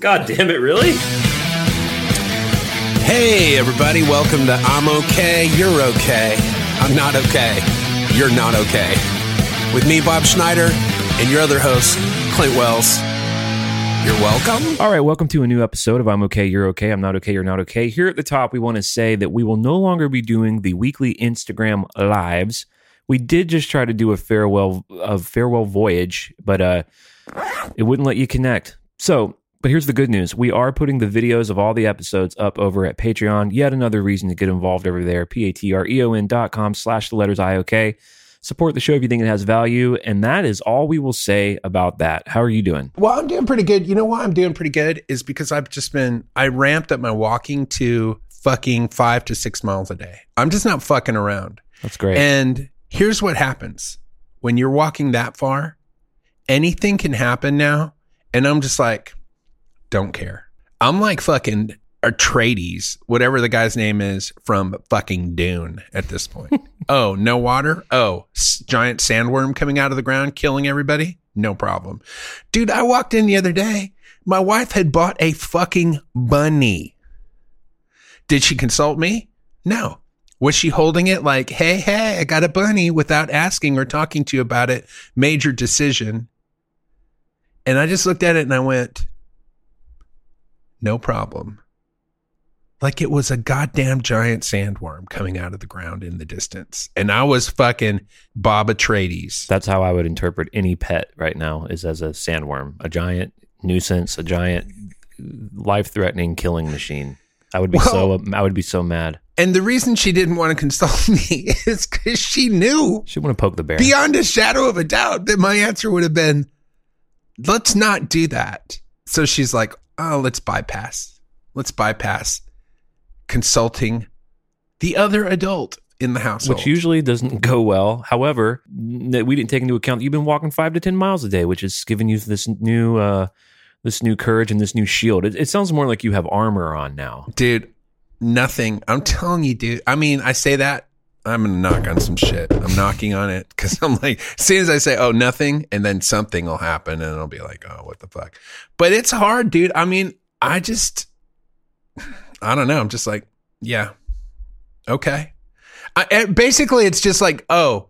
God damn it, really? Hey, everybody, welcome to I'm Okay, You're Okay. I'm not okay. You're not okay. With me, Bob Schneider, and your other host, Clint Wells. You're welcome. All right, welcome to a new episode of I'm Okay, You're Okay, I'm Not Okay, You're Not Okay. Here at the top, we want to say that we will no longer be doing the weekly Instagram lives. We did just try to do a farewell a farewell voyage, but uh it wouldn't let you connect. So, but here's the good news. We are putting the videos of all the episodes up over at Patreon. Yet another reason to get involved over there. P-A-T-R-E-O-N dot com slash the letters I-O-K. Support the show if you think it has value. And that is all we will say about that. How are you doing? Well, I'm doing pretty good. You know why I'm doing pretty good is because I've just been, I ramped up my walking to fucking five to six miles a day. I'm just not fucking around. That's great. And here's what happens when you're walking that far, anything can happen now. And I'm just like, don't care. I'm like fucking Atreides, whatever the guy's name is from fucking Dune at this point. oh, no water? Oh, s- giant sandworm coming out of the ground, killing everybody? No problem. Dude, I walked in the other day. My wife had bought a fucking bunny. Did she consult me? No. Was she holding it like, hey, hey, I got a bunny without asking or talking to you about it? Major decision. And I just looked at it and I went, no problem. Like it was a goddamn giant sandworm coming out of the ground in the distance. And I was fucking Bob Atreides. That's how I would interpret any pet right now is as a sandworm, a giant nuisance, a giant life-threatening killing machine. I would be so I would be so mad. And the reason she didn't want to consult me is because she knew She want to poke the bear. beyond a shadow of a doubt that my answer would have been, let's not do that. So she's like, oh, let's bypass. Let's bypass consulting the other adult in the household. which usually doesn't go well. However, we didn't take into account that you've been walking five to ten miles a day, which is giving you this new, uh, this new courage and this new shield. It, it sounds more like you have armor on now. dude, nothing. I'm telling you, dude. I mean, I say that. I'm gonna knock on some shit. I'm knocking on it because I'm like, as soon as I say, "Oh, nothing," and then something will happen, and I'll be like, "Oh, what the fuck?" But it's hard, dude. I mean, I just, I don't know. I'm just like, yeah, okay. I, eh, basically, it's just like, oh,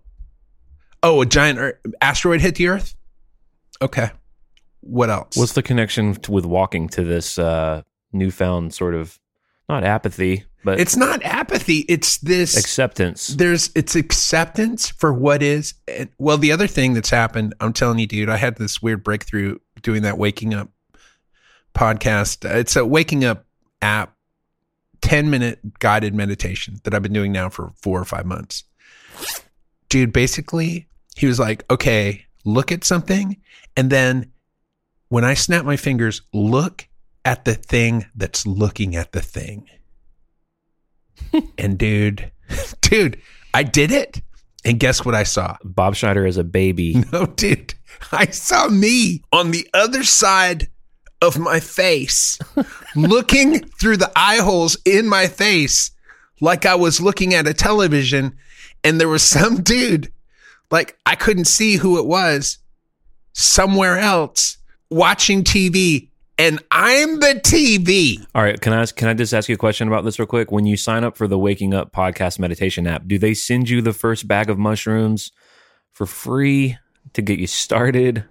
oh, a giant asteroid hit the Earth. Okay, what else? What's the connection with walking to this uh, newfound sort of not apathy, but it's not apathy. It's this acceptance? there's it's acceptance for what is and, well the other thing that's happened i'm telling you dude i had this weird breakthrough doing that waking up podcast it's a waking up app 10 minute guided meditation that i've been doing now for four or five months dude basically he was like okay look at something and then when i snap my fingers look at the thing that's looking at the thing and dude, dude, I did it. And guess what I saw? Bob Schneider as a baby. No, dude, I saw me on the other side of my face, looking through the eye holes in my face like I was looking at a television. And there was some dude, like I couldn't see who it was, somewhere else watching TV. And I'm the TV. All right, can I ask, can I just ask you a question about this real quick? When you sign up for the Waking Up podcast meditation app, do they send you the first bag of mushrooms for free to get you started,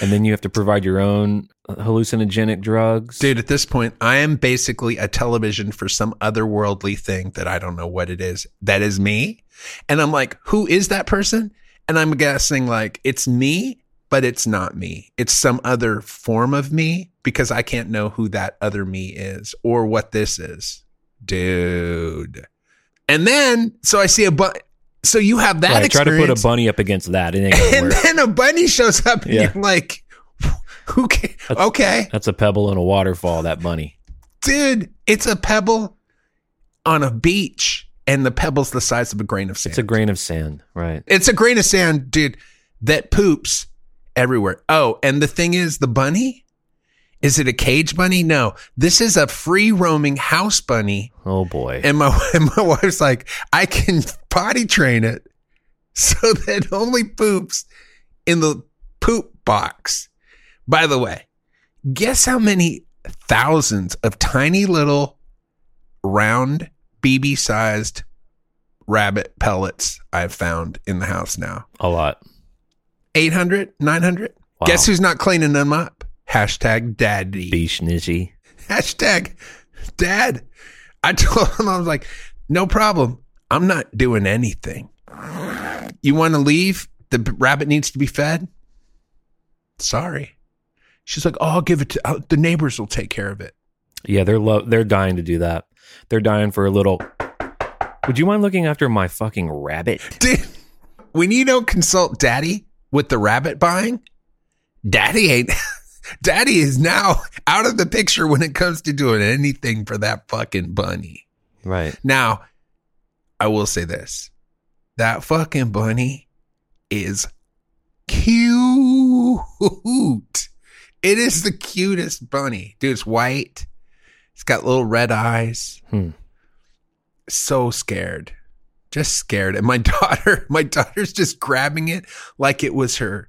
and then you have to provide your own hallucinogenic drugs? Dude, at this point, I am basically a television for some otherworldly thing that I don't know what it is. That is me. And I'm like, who is that person? And I'm guessing like it's me, but it's not me. It's some other form of me because I can't know who that other me is or what this is. Dude. And then, so I see a bunny. So you have that Right, try to put a bunny up against that. And work. then a bunny shows up and Yeah. you're like, who ca- That's- okay. That's a pebble in a waterfall. That bunny. dude, it's a pebble on a beach, and the pebble's the size of a grain of sand. It's a grain of sand, right? It's a grain of sand, dude, that poops everywhere. Oh, and the thing is, the bunny is it a cage bunny? No, this is a free roaming house bunny. Oh boy. And my and my wife's like, I can potty train it so that it only poops in the poop box. By the way, guess how many thousands of tiny little round BB sized rabbit pellets I've found in the house now. A lot. 800, 900. Wow. Guess who's not cleaning them up? Hashtag daddy. Be snizzy. Hashtag dad. I told him, I was like, no problem. I'm not doing anything. You want to leave? The rabbit needs to be fed? Sorry. She's like, oh, I'll give it to uh, the neighbors will take care of it. Yeah, they're lo- they're dying to do that. They're dying for a little. Would you mind looking after my fucking rabbit? Dude, when you don't consult daddy with the rabbit buying, daddy ain't. Daddy is now out of the picture when it comes to doing anything for that fucking bunny. Right. Now, I will say this that fucking bunny is cute. It is the cutest bunny. Dude, it's white. It's got little red eyes. Hmm. So scared. Just scared. And my daughter, my daughter's just grabbing it like it was her,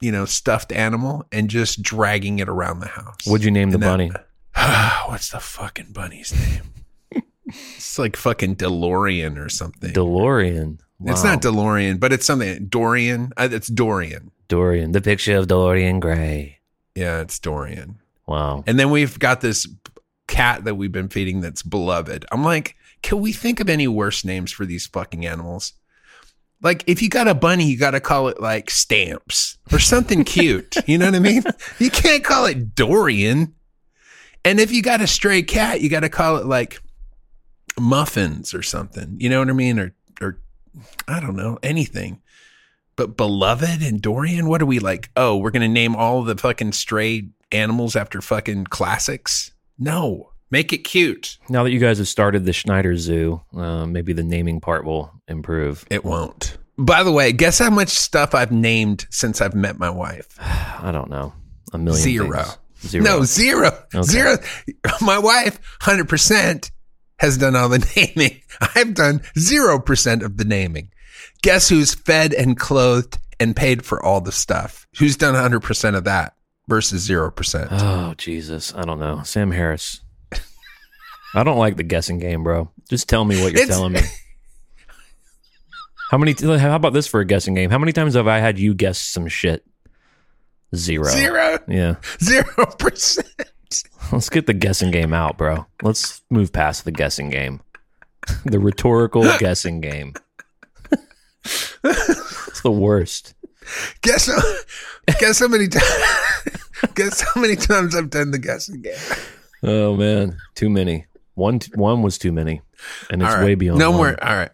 you know, stuffed animal and just dragging it around the house. What'd you name the that- bunny? What's the fucking bunny's name? it's like fucking DeLorean or something. DeLorean. It's not DeLorean, but it's something. Dorian. Uh, It's Dorian. Dorian. The picture of Dorian Gray. Yeah, it's Dorian. Wow. And then we've got this cat that we've been feeding that's beloved. I'm like, can we think of any worse names for these fucking animals? Like, if you got a bunny, you got to call it like Stamps or something cute. You know what I mean? You can't call it Dorian. And if you got a stray cat, you got to call it like Muffins or something. You know what I mean? Or, or I don't know, anything. But Beloved and Dorian, what are we like? Oh, we're going to name all the fucking stray animals after fucking classics? No. Make it cute. Now that you guys have started the Schneider Zoo, uh, maybe the naming part will improve. It won't. By the way, guess how much stuff I've named since I've met my wife? I don't know. A million. Zero. things. Zero. No, zero. Okay. Zero. My wife, 100%, has done all the naming. I've done 0% of the naming. Guess who's fed and clothed and paid for all the stuff? Who's done 100% of that versus 0%? Oh Jesus! I don't know. Sam Harris. I don't like the guessing game, bro. Just tell me what you're It's- telling me. How many? How about this for a guessing game? How many times have I had you guess some shit? Zero. Zero. Yeah. 0%. Let's get the guessing game out, bro. Let's move past the guessing game. the rhetorical guessing game. it's the worst. Guess how, guess how many times guess how many times I've done the guessing game. Oh man, too many. One one was too many, and it's right. way beyond. No one. more. All right.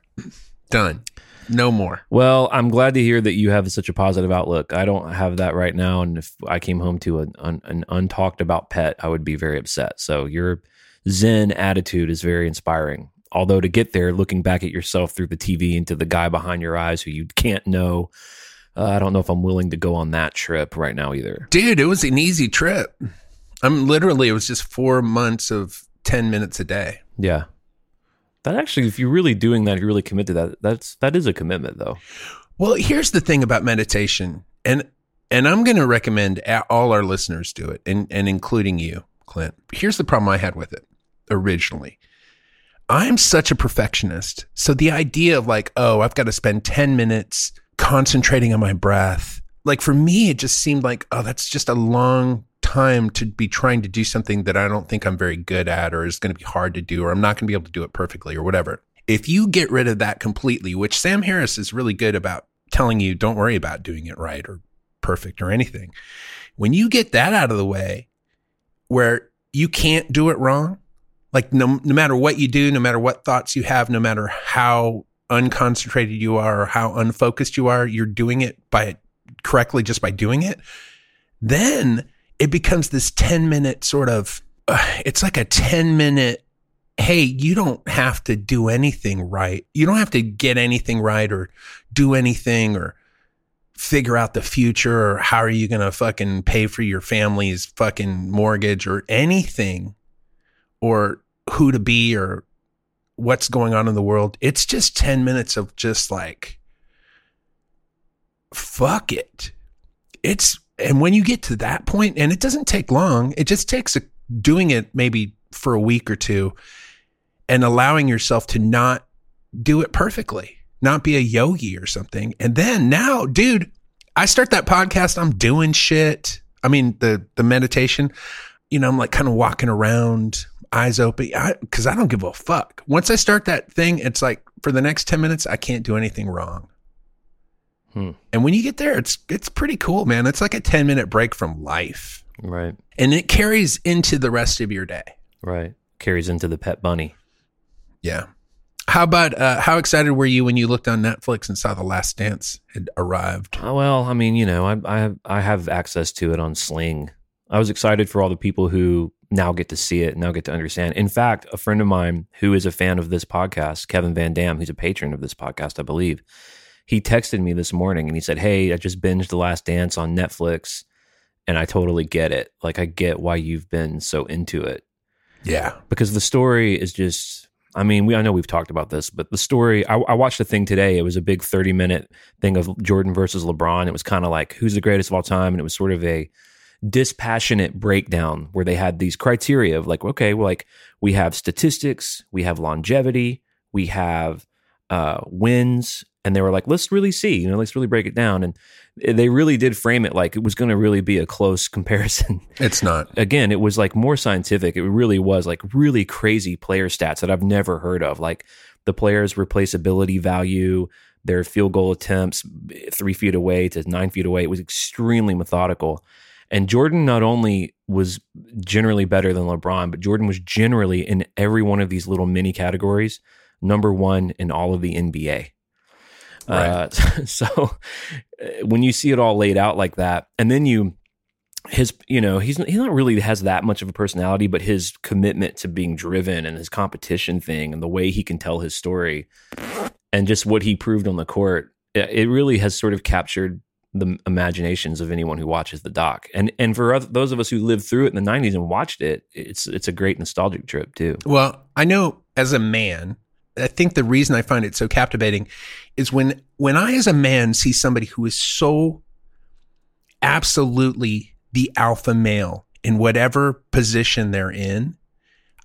Done. No more. Well, I'm glad to hear that you have such a positive outlook. I don't have that right now, and if I came home to an, an, an untalked about pet, I would be very upset. So your Zen attitude is very inspiring. Although to get there, looking back at yourself through the TV into the guy behind your eyes who you can't know, uh, I don't know if I'm willing to go on that trip right now either. Dude, it was an easy trip. I'm literally it was just 4 months of 10 minutes a day. Yeah, that actually, if you're really doing that, you really commit to that, that's that is a commitment, though. Well, here's the thing about meditation, and and I'm going to recommend all our listeners do it, and and including you, Clint. Here's the problem I had with it originally. I'm such a perfectionist, so the idea of like, oh, I've got to spend 10 minutes concentrating on my breath, like for me, it just seemed like, oh, that's just a long time to be trying to do something that I don't think I'm very good at, or is going to be hard to do, or I'm not going to be able to do it perfectly, or whatever. If you get rid of that completely, which Sam Harris is really good about telling you, don't worry about doing it right or perfect or anything. When you get that out of the way, where you can't do it wrong, like no, no matter what you do, no matter what thoughts you have, no matter how unconcentrated you are or how unfocused you are, you're doing it by correctly just by doing it. Then it becomes this 10 minute sort of, uh, it's like a 10 minute hey, you don't have to do anything right. You don't have to get anything right or do anything or figure out the future or how are you going to fucking pay for your family's fucking mortgage or anything or who to be or what's going on in the world. It's just 10 minutes of just like, fuck it. It's, and when you get to that point, and it doesn't take long, it just takes a doing it maybe for a week or two and allowing yourself to not do it perfectly, not be a yogi or something. And then now, dude, I start that podcast, I'm doing shit. I mean, the the meditation, you know, I'm like kind of walking around, eyes open, because I, I don't give a fuck. Once I start that thing, it's like for the next 10 minutes, I can't do anything wrong. Hmm. And when you get there, it's it's pretty cool, man. It's like a 10 minute break from life. Right. And it carries into the rest of your day. Right. Carries into the pet bunny. Yeah. How about uh, how excited were you when you looked on Netflix and saw The Last Dance had arrived? Oh, well, I mean, you know, I, I have I have access to it on Sling. I was excited for all the people who now get to see it, now get to understand. In fact, a friend of mine who is a fan of this podcast, Kevin Van Dam, who's a patron of this podcast, I believe, he texted me this morning and he said, Hey, I just binged The Last Dance on Netflix and I totally get it. Like, I get why you've been so into it. Yeah. Because the story is just I mean, we I know we've talked about this, but the story I, I watched a thing today. It was a big thirty minute thing of Jordan versus LeBron. It was kind of like who's the greatest of all time, and it was sort of a dispassionate breakdown where they had these criteria of like, okay, well, like we have statistics, we have longevity, we have uh, wins, and they were like, let's really see, you know, let's really break it down. And they really did frame it like it was going to really be a close comparison. It's not. Again, it was like more scientific. It really was like really crazy player stats that I've never heard of, like the player's replaceability value, their field goal attempts three feet away to nine feet away. It was extremely methodical. And Jordan not only was generally better than LeBron, but Jordan was generally in every one of these little mini categories number one in all of the NBA. Right. Uh, so uh, when you see it all laid out like that, and then you his you know he's he's not really has that much of a personality, but his commitment to being driven and his competition thing and the way he can tell his story and just what he proved on the court, it it really has sort of captured the imaginations of anyone who watches the doc. And and for other, those of us who lived through it in the '90s and watched it, it's it's a great nostalgic trip too. Well, I know as a man, I think the reason I find it so captivating is when when I as a man see somebody who is so absolutely the alpha male in whatever position they're in,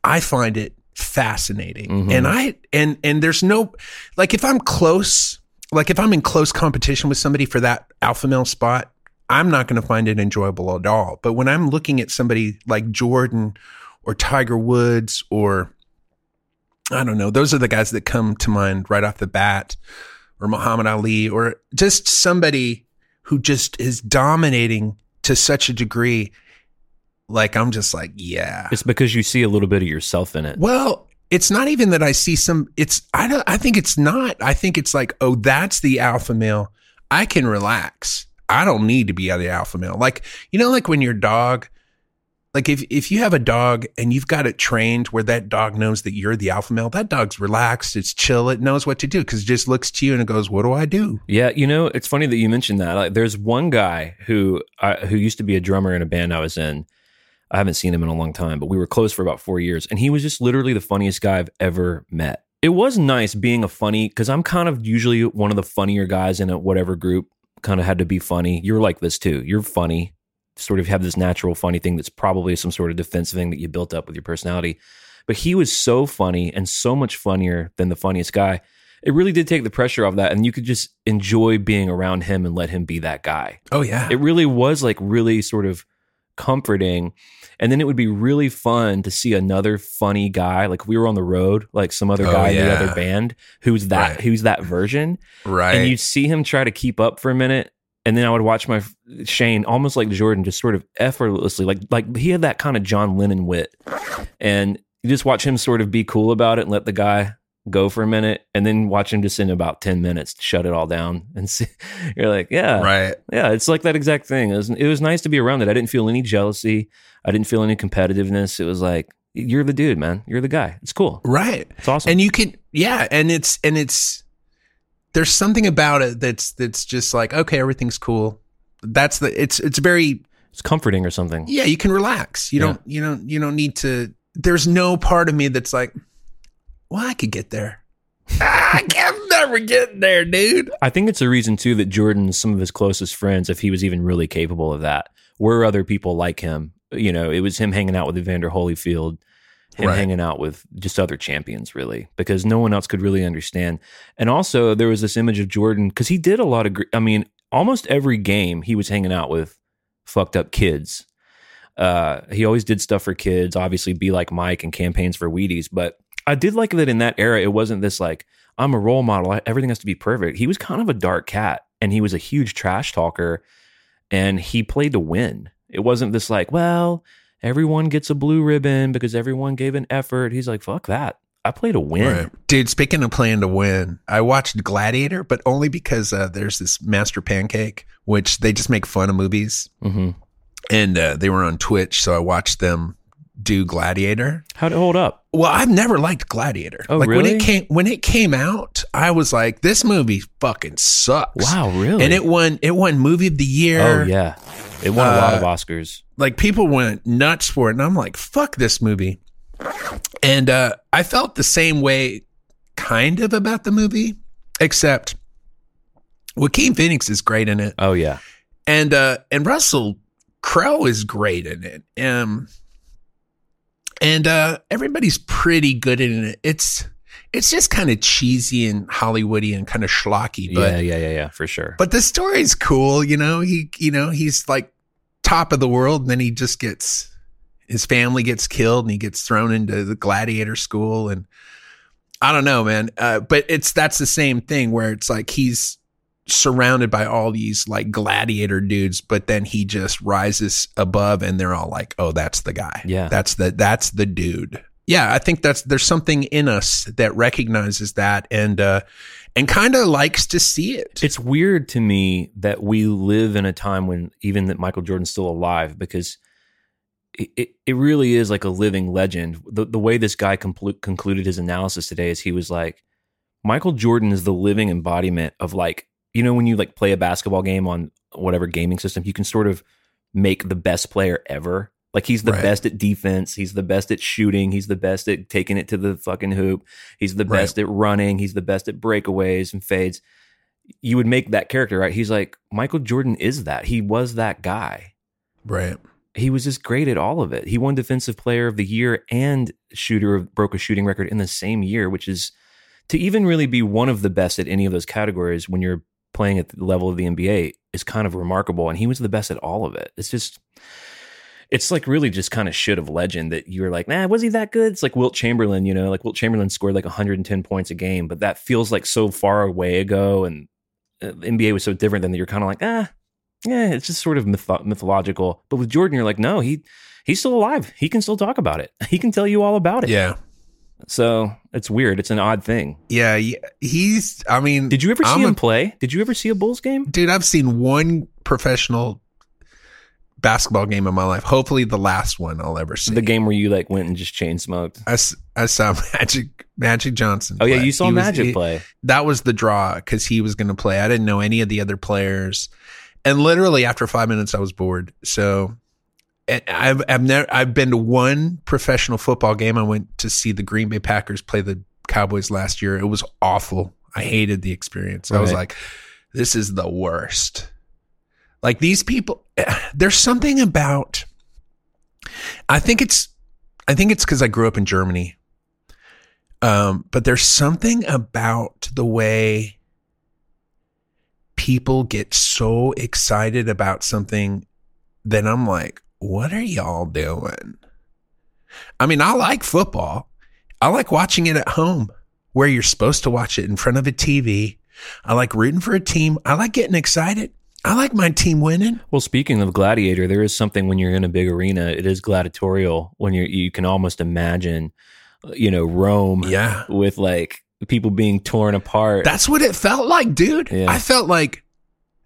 I find it fascinating. Mhm. And I and and there's no like if I'm close, like if I'm in close competition with somebody for that alpha male spot, I'm not going to find it enjoyable at all. But when I'm looking at somebody like Jordan or Tiger Woods or I don't know, those are the guys that come to mind right off the bat or Muhammad Ali or just somebody who just is dominating to such a degree like I'm just like, yeah. It's because you see a little bit of yourself in it. Well, it's not even that I see some. It's I don't. I think it's not. I think it's like, oh, that's the alpha male. I can relax. I don't need to be the alpha male. Like you know, like when your dog, like if if you have a dog and you've got it trained where that dog knows that you're the alpha male, that dog's relaxed. It's chill. It knows what to do because it just looks to you and it goes, "What do I do?" Yeah, you know, it's funny that you mentioned that. Like, there's one guy who uh, who used to be a drummer in a band I was in. I haven't seen him in a long time, but we were close for about four years, and he was just literally the funniest guy I've ever met. It was nice being a funny because I'm kind of usually one of the funnier guys in a whatever group. Kind of had to be funny. You're like this too. You're funny. Sort of have this natural funny thing that's probably some sort of defensive thing that you built up with your personality. But he was so funny and so much funnier than the funniest guy. It really did take the pressure off that, and you could just enjoy being around him and let him be that guy Oh yeah, it really was like really sort of comforting and then it would be really fun to see another funny guy like we were on the road like some other Oh, guy in the other band who's that Right. who's that version right. and you'd see him try to keep up for a minute and then I would watch my Shane almost like Jordan just sort of effortlessly like like he had that kind of John Lennon wit and you just watch him sort of be cool about it and let the guy go for a minute and then watch him just in about 10 minutes shut it all down and see you're like yeah right. yeah, it's like that exact thing. It was, it was nice to be around it. I didn't feel any jealousy. I didn't feel any competitiveness. It was like, you're the dude, man. You're the guy. It's cool. Right. It's awesome. and you can yeah and it's and it's there's something about it that's that's just like okay everything's cool. That's the it's it's very it's comforting or something. yeah you can relax. You Yeah. don't you don't you don't need to there's no part of me that's like well i could get there. I can never get there dude. I think it's a reason too that Jordan, some of his closest friends, if he was even really capable of that, were other people like him. You know, it was him hanging out with Evander Holyfield, him Right. hanging out with just other champions, really, because no one else could really understand. And also, there was this image of Jordan because he did a lot of i mean, almost every game he was hanging out with fucked up kids. Uh, he always did stuff for kids. Obviously, be like Mike and campaigns for Wheaties. But I did like that in that era. It wasn't this like I'm a role model. Everything has to be perfect. He was kind of a dark cat, and he was a huge trash talker, and he played to win. It wasn't this like, well, everyone gets a blue ribbon because everyone gave an effort. He's like, fuck that. I play to win. Right. Dude, speaking of playing to win, I watched Gladiator, but only because uh, there's this Master Pancake, which they just make fun of movies. hmm And uh, they were on Twitch, so I watched them do Gladiator. How'd it hold up? Well, I've never liked Gladiator. Oh, like when it came when it came out, I was like, this movie fucking sucks. Wow, really? And it won it won movie of the year. oh yeah, it won a lot of Uh, Oscars. like people went nuts for it and i'm like fuck this movie. And uh i felt the same way kind of about the movie except Joaquin Phoenix is great in it. Oh yeah, and uh and Russell Crowe is great in it. Um and uh everybody's pretty good in it. It's it's just kind of cheesy and hollywoody and kind of schlocky but yeah, yeah, yeah, yeah, for sure. but the story's cool, you know. He, you know, he's like top of the world, and then he just gets his family gets killed, and he gets thrown into the gladiator school, and I don't know, man. Uh, but it's that's the same thing where it's like he's surrounded by all these like gladiator dudes, but then he just rises above, and they're all like, "Oh, that's the guy. Yeah. that's the that's the dude." Yeah, I think that's there's something in us that recognizes that and uh and kind of likes to see it. It's weird to me that we live in a time when even that Michael Jordan's still alive because it, it, it really is like a living legend. The, the way this guy conclu- concluded his analysis today is he was like, Michael Jordan is the living embodiment of like, you know, when you like play a basketball game on whatever gaming system, you can sort of make the best player ever. Like he's the Right. best at defense. He's the best at shooting. He's the best at taking it to the fucking hoop. He's the Right. best at running. He's the best at breakaways and fades. You would make that character, right? He's like, Michael Jordan is that. He was that guy. right. He was just great at all of it. He won Defensive Player of the Year and shooter of, broke a shooting record in the same year, which is to even really be one of the best at any of those categories when you're playing at the level of the NBA is kind of remarkable. And he was the best at all of it. It's just, it's like really just kind of shit of legend that you're like, nah, was he that good? It's like Wilt Chamberlain, you know, like Wilt Chamberlain scored like 110 points a game, but that feels like so far away ago. And uh, NBA was so different than that you're kind of like, ah, yeah, it's just sort of mytho- mythological. But with Jordan, you're like, no, he he's still alive. He can still talk about it. He can tell you all about it. Yeah. So it's weird. It's an odd thing. Yeah. yeah. He's, I mean, Did you ever see I'm him a- play? Did you ever see a Bulls game? dude, I've seen one professional basketball game in my life. Hopefully the last one I'll ever see. The game where you like went and just chain smoked. I saw Magic, Magic Johnson. Oh yeah, you saw He was- Magic he- play. That was the draw because he was going to play. I didn't know any of the other players. And literally after five minutes, I was bored. So and I've, I've never, I've been to one professional football game. I went to see the Green Bay Packers play the Cowboys last year. It was awful. I hated the experience. I was like, this is the worst. Like these people, there's something about, I think it's, I think it's because I grew up in Germany. Um, but there's something about the way people get so excited about something that I'm like, what are y'all doing? I mean, I like football. I like watching it at home where you're supposed to watch it in front of a TV. I like rooting for a team. I like getting excited. I like my team winning. Well, speaking of gladiator, there is something when you're in a big arena. It is gladiatorial when you you can almost imagine, you know, Rome Yeah. with like people being torn apart. That's what it felt like, dude. Yeah. I felt like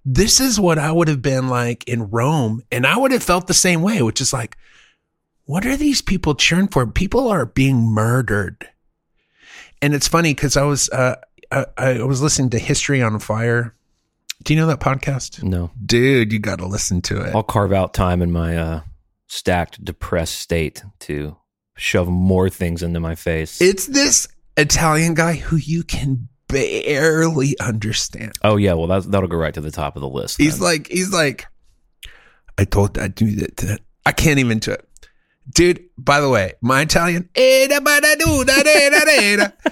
this is what I would have been like in Rome. And I would have felt the same way, which is like, what are these people cheering for? People are being murdered. And it's funny because I was, uh, I, I was listening to History on Fire. Do you know that podcast? no, Dude, you got to listen to it. I'll carve out time in my uh, stacked, depressed state to shove more things into my face. It's this Italian guy who you can barely understand. oh yeah, well that that'll go right to the top of the list. He's then. like, he's like, I told that that, that I can't even do it. Dude, by the way, my Italian,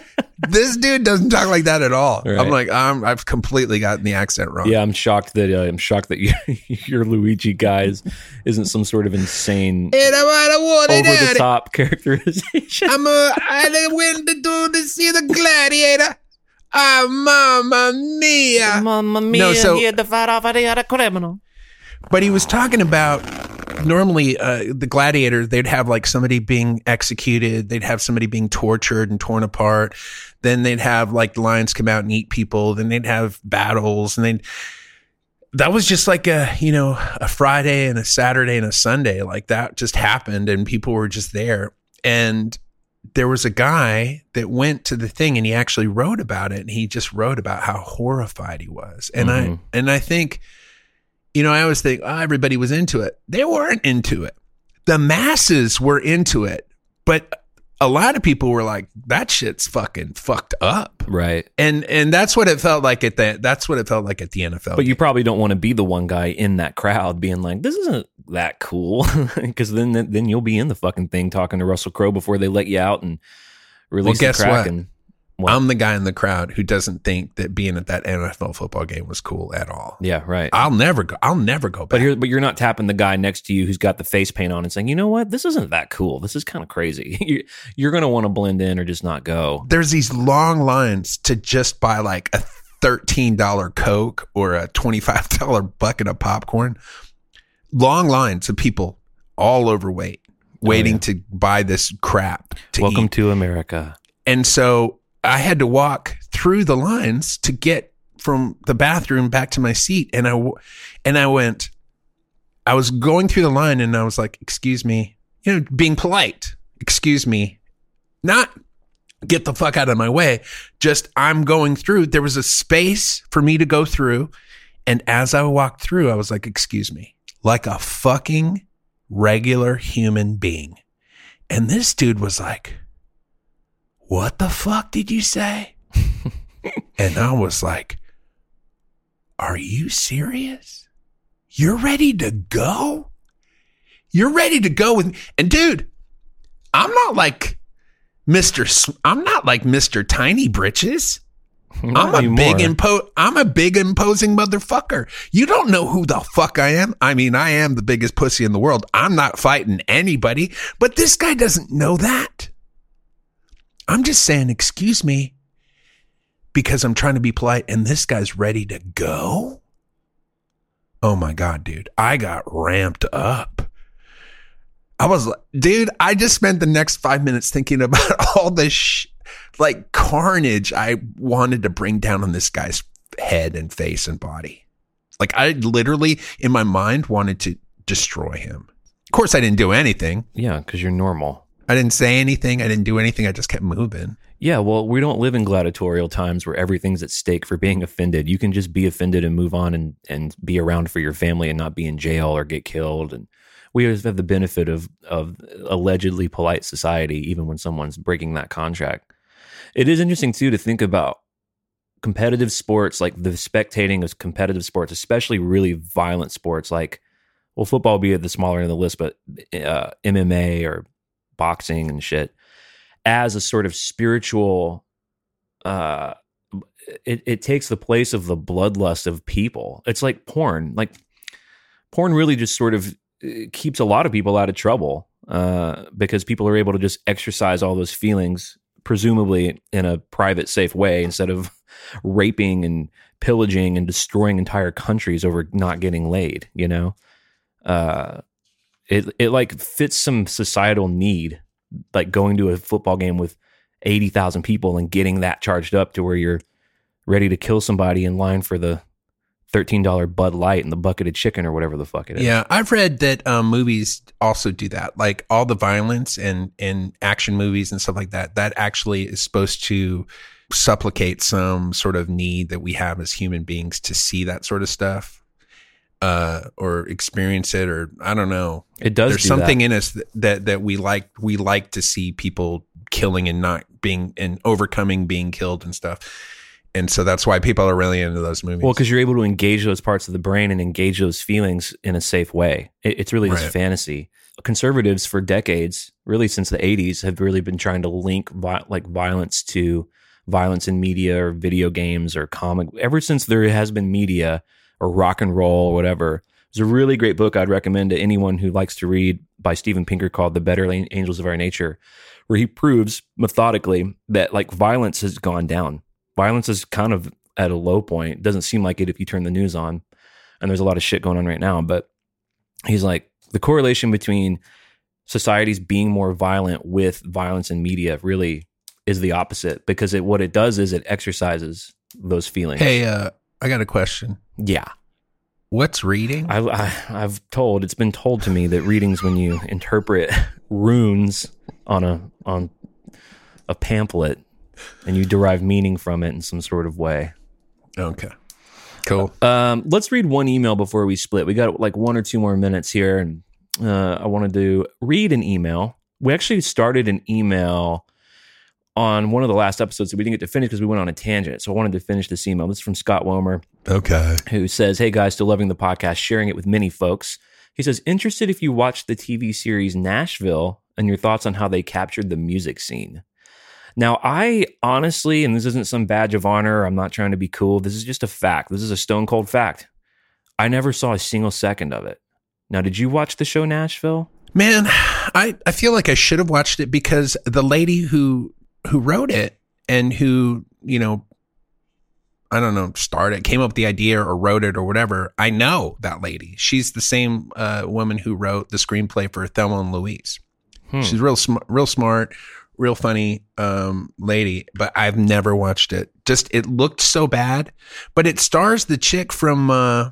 this dude doesn't talk like that at all. Right. I'm like, I'm, I've completely gotten the accent wrong. Yeah, I'm shocked that uh, I'm shocked that your, your Luigi guys isn't some sort of insane over the top characterization. I'm a, I went to do to see the gladiator. Ah, mamma mia. Mamma mia, No, so- he the fat off a criminal. But he was talking about normally uh, the gladiator, they'd have like somebody being executed, they'd have somebody being tortured and torn apart. Then they'd have like the lions come out and eat people. Then they'd have battles, and then that was just like a you know a Friday and a Saturday and a Sunday. Like that just happened, and people were just there. And there was a guy that went to the thing and he actually wrote about it and he just wrote about how horrified he was and Mhm. i and i think you know i always think oh, everybody was into it they weren't into it the masses were into it but a lot of people were like that shit's fucking fucked up Right. and and that's what it felt like at the that's what it felt like at the nfl But you probably don't want to be the one guy in that crowd being like, "This isn't that cool," because then then you'll be in the fucking thing talking to Russell Crowe before they let you out and release guess the crack. what? What? i'm the guy in the crowd who doesn't think that being at that nfl football game was cool at all yeah, right. i'll never go i'll never go back But here, but you're not tapping the guy next to you who's got the face paint on and saying, "You know what? This isn't that cool. This is kind of crazy." You- you're going to want to blend in or just not go. there's these long lines to just buy like a $13 Coke or a $25 bucket of popcorn. Long lines of people all overweight oh, waiting yeah. to buy this crap to Welcome eat. to America. And so I had to walk through the lines to get from the bathroom back to my seat. And I, and I went, I was going through the line and I was like, excuse me, you know, being polite, excuse me, not get the fuck out of my way. Just I'm going through. There was a space for me to go through. And as I walked through, I was like, excuse me, like a fucking regular human being. And this dude was like, what the fuck did you say? and I was like, are you serious? You're ready to go? You're ready to go with, and dude, I'm not like Mr. I'm not like Mr. Tiny Britches. Not I'm a big impo I'm a big imposing motherfucker. You don't know who the fuck I am. I mean, I am the biggest pussy in the world. I'm not fighting anybody, but this guy doesn't know that. I'm just saying, excuse me, because I'm trying to be polite and this guy's ready to go. Oh my God, dude. I got ramped up. I was like, dude, I just spent the next five minutes thinking about all this sh- like carnage I wanted to bring down on this guy's head and face and body. Like I literally in my mind wanted to destroy him. Of course, I didn't do anything. Yeah, because you're normal. I didn't say anything. I didn't do anything. I just kept moving. Yeah, well, we don't live in gladiatorial times where everything's at stake for being offended. You can just be offended and move on and, and be around for your family and not be in jail or get killed. And we always have the benefit of of allegedly polite society, even when someone's breaking that contract. It is interesting too to think about competitive sports, like the spectating of competitive sports, especially really violent sports, like well, football be at the smaller end of the list, but uh, MMA or boxing and shit as a sort of spiritual uh it, it takes the place of the bloodlust of people. It's like porn like porn really just sort of uh, keeps a lot of people out of trouble uh because people are able to just exercise all those feelings presumably in a private safe way instead of raping and pillaging and destroying entire countries over not getting laid you know? Uh it it like fits some societal need like going to a football game with 80,000 people and getting that charged up to where you're ready to kill somebody in line for the $13 Bud Light and the bucket of chicken or whatever the fuck it is. Yeah, I've read that um, movies also do that. Like all the violence and and action movies and stuff like that. That actually is supposed to supplicate some sort of need that we have as human beings to see that sort of stuff, uh, or experience it, or I don't know. It does There's do something that. in us that, that that we like. We like to see people killing and not being and overcoming being killed and stuff. and so that's why people are really into those movies. Well, because you're able to engage those parts of the brain and engage those feelings in a safe way. It, it's really this Right. fantasy. Conservatives for decades, really since the 80s, have really been trying to link vi- like violence to violence in media or video games or comic. Ever since there has been media or rock and roll or whatever. It's a really great book I'd recommend to anyone who likes to read by Steven Pinker called The Better Angels of Our Nature, where he proves methodically that like violence has gone down. Violence is kind of at a low point. Doesn't seem like it if you turn the news on. And there's a lot of shit going on right now. But he's like, the correlation between societies being more violent with violence in media really is the opposite because it what it does is it exercises those feelings. hey, uh, I got a question. Yeah. What's reading? I, I, I've told it's been told to me that readings when you interpret runes on a on a pamphlet and you derive meaning from it in some sort of way. okay, cool. Um, let's read one email before we split. We got like one or two more minutes here, and uh, I wanted to read an email. We actually started an email on one of the last episodes that we didn't get to finish because we went on a tangent. So I wanted to finish this email. This is from Scott Womer Okay. who says, Hey guys, still loving the podcast, sharing it with many folks. He says, Interested if you watched the TV series Nashville and your thoughts on how they captured the music scene. Now, I honestly, and this isn't some badge of honor, I'm not trying to be cool. This is just a fact. This is a stone cold fact. I never saw a single second of it. Now, did you watch the show Nashville? Man, I, I feel like I should have watched it because the lady who who wrote it and who, you know, I don't know, started, came up with the idea or wrote it or whatever. I know that lady. She's the same uh, woman who wrote the screenplay for Thelma and Louise. Hmm. She's real, sm- real smart, real funny um, lady. But I've never watched it. Just it looked so bad. But it stars the chick from uh,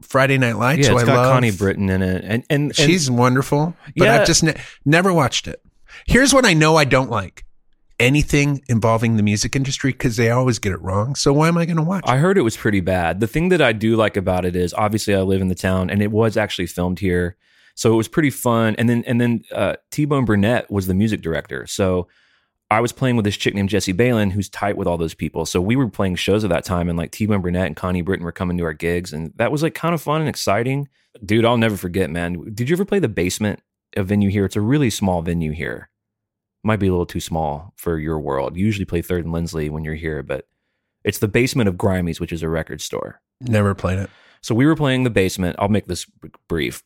Friday Night Lights. yeah, it's I got love. Connie Britton in it. And, and, and She's wonderful, but Yeah. I've just ne- never watched it. Here's what I know I don't like anything involving the music industry because they always get it wrong. So why am I going to watch it? I heard it was pretty bad. The thing that I do like about it is obviously I live in the town and it was actually filmed here. So it was pretty fun. And then and then uh, T Bone Burnett was the music director. So I was playing with this chick named Jessie Baylin who's tight with all those people. So we were playing shows at that time and like T Bone Burnett and Connie Britton were coming to our gigs and that was like kind of fun and exciting. Dude, I'll never forget, man. Did you ever play the basement a venue here? It's a really small venue here. Might be a little too small for your world. You usually play Third and Lindsley when you're here, but it's the basement of Grimey's, which is a record store. Never played it. So we were playing the basement. I'll make this brief.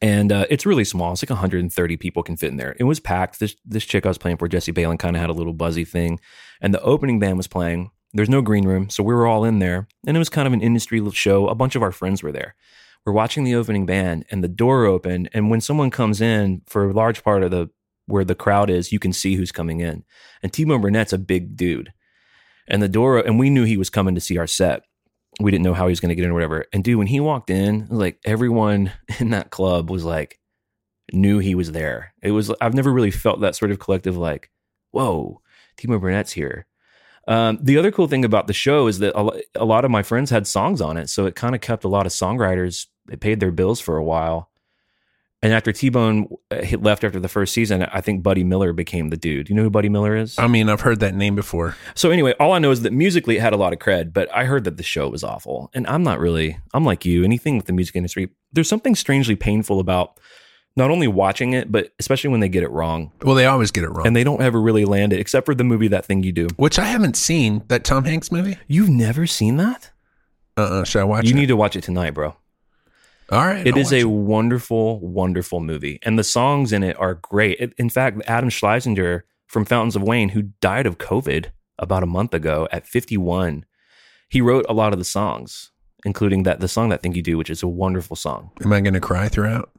And uh, it's really small. It's like 130 people can fit in there. It was packed. This this chick I was playing for, Jessie Baylin, kind of had a little buzzy thing. And the opening band was playing. There's no green room, so we were all in there. And it was kind of an industry show. A bunch of our friends were there. We're watching the opening band, and the door opened. And when someone comes in for a large part of the where the crowd is, you can see who's coming in. And T-Bone Burnett's a big dude. And the door, and we knew he was coming to see our set we didn't know how he was going to get in or whatever. And dude, when he walked in, like everyone in that club was like, knew he was there. It was, I've never really felt that sort of collective, like, whoa, T-Bone Burnett's here. Um, the other cool thing about the show is that a lot of my friends had songs on it. So it kind of kept a lot of songwriters, it paid their bills for a while. And after T Bone uh, left after the first season, I think Buddy Miller became the dude. You know who Buddy Miller is? I mean, I've heard that name before. So anyway, all I know is that musically it had a lot of cred, but I heard that the show was awful. And I'm not really I'm like you, anything with the music industry, there's something strangely painful about not only watching it, but especially when they get it wrong. Well, they always get it wrong. And they don't ever really land it, except for the movie That Thing You Do. Which I haven't seen. That Tom Hanks movie? You've never seen that? Uh-uh. Should I watch you it? need to watch it tonight, bro. All right. It I'll is a wonderful, wonderful movie. And the songs in it are great. It- in fact, Adam Schlesinger from Fountains of Wayne, who died of COVID about a month ago at 51, he wrote a lot of the songs, including that the song that thing you do, which is a wonderful song. Am I going to cry throughout?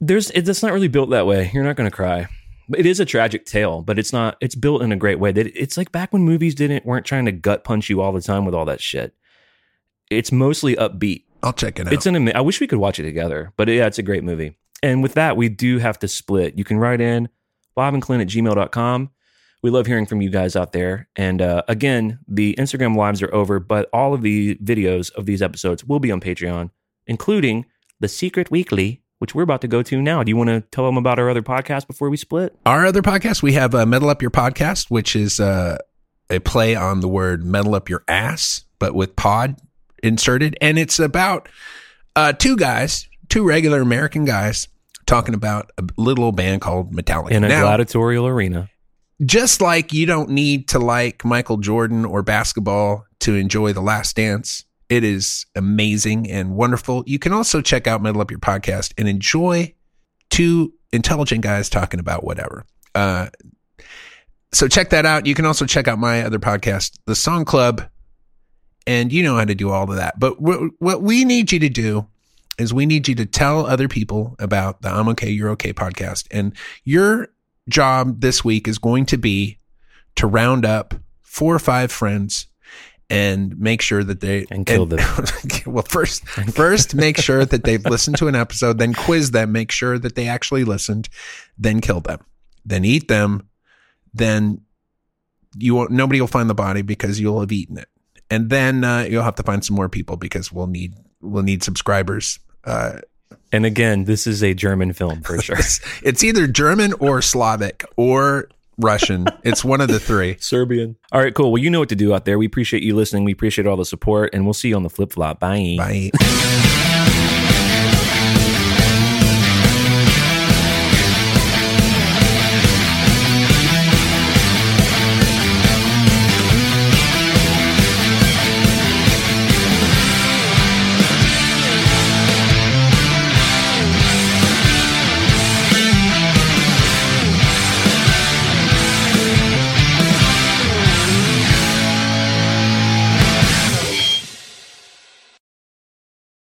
There's it, it's not really built that way. You're not going to cry. It is a tragic tale, but it's not. It's built in a great way. That it's like back when movies didn't weren't trying to gut punch you all the time with all that shit. It's mostly upbeat. I'll check it out. It's an. ama- I wish we could watch it together, but yeah, it's a great movie. And with that, we do have to split. You can write in Bob and Clint at gmail.com. We love hearing from you guys out there. And uh, again, the Instagram lives are over, but all of the videos of these episodes will be on Patreon, including the Secret Weekly, which we're about to go to now. Do you want to tell them about our other podcast before we split? Our other podcast, we have uh, Metal Up Your Podcast, which is uh, a play on the word metal up your ass, but with pod inserted. And it's about uh, two guys, two regular American guys, talking about a little old band called Metallica. In a Now, gladiatorial arena. just like you don't need to like Michael Jordan or basketball to enjoy The Last Dance, it is amazing and wonderful. You can also check out Metal Up Your podcast and enjoy two intelligent guys talking about whatever. Uh, so check that out. You can also check out my other podcast, The Song Club, and you know how to do all of that. But what, what we need you to do is we need you to tell other people about the I'm okay, you're okay podcast. And your job this week is going to be to round up four or five friends and make sure that they And kill them. well, first, first make sure that they've listened to an episode, then quiz them, make sure that they actually listened, then kill them, then eat them, then you won't, nobody will find the body because you'll have eaten it, and then uh, you'll have to find some more people because we'll need we'll need subscribers. Uh, And again, this is a German film for sure. it's, it's either German or Slavic or Russian. It's one of the three. Serbian. All right, cool. Well, you know what to do out there. We appreciate you listening. We appreciate all the support, and we'll see you on the flip flop. Bye. Bye.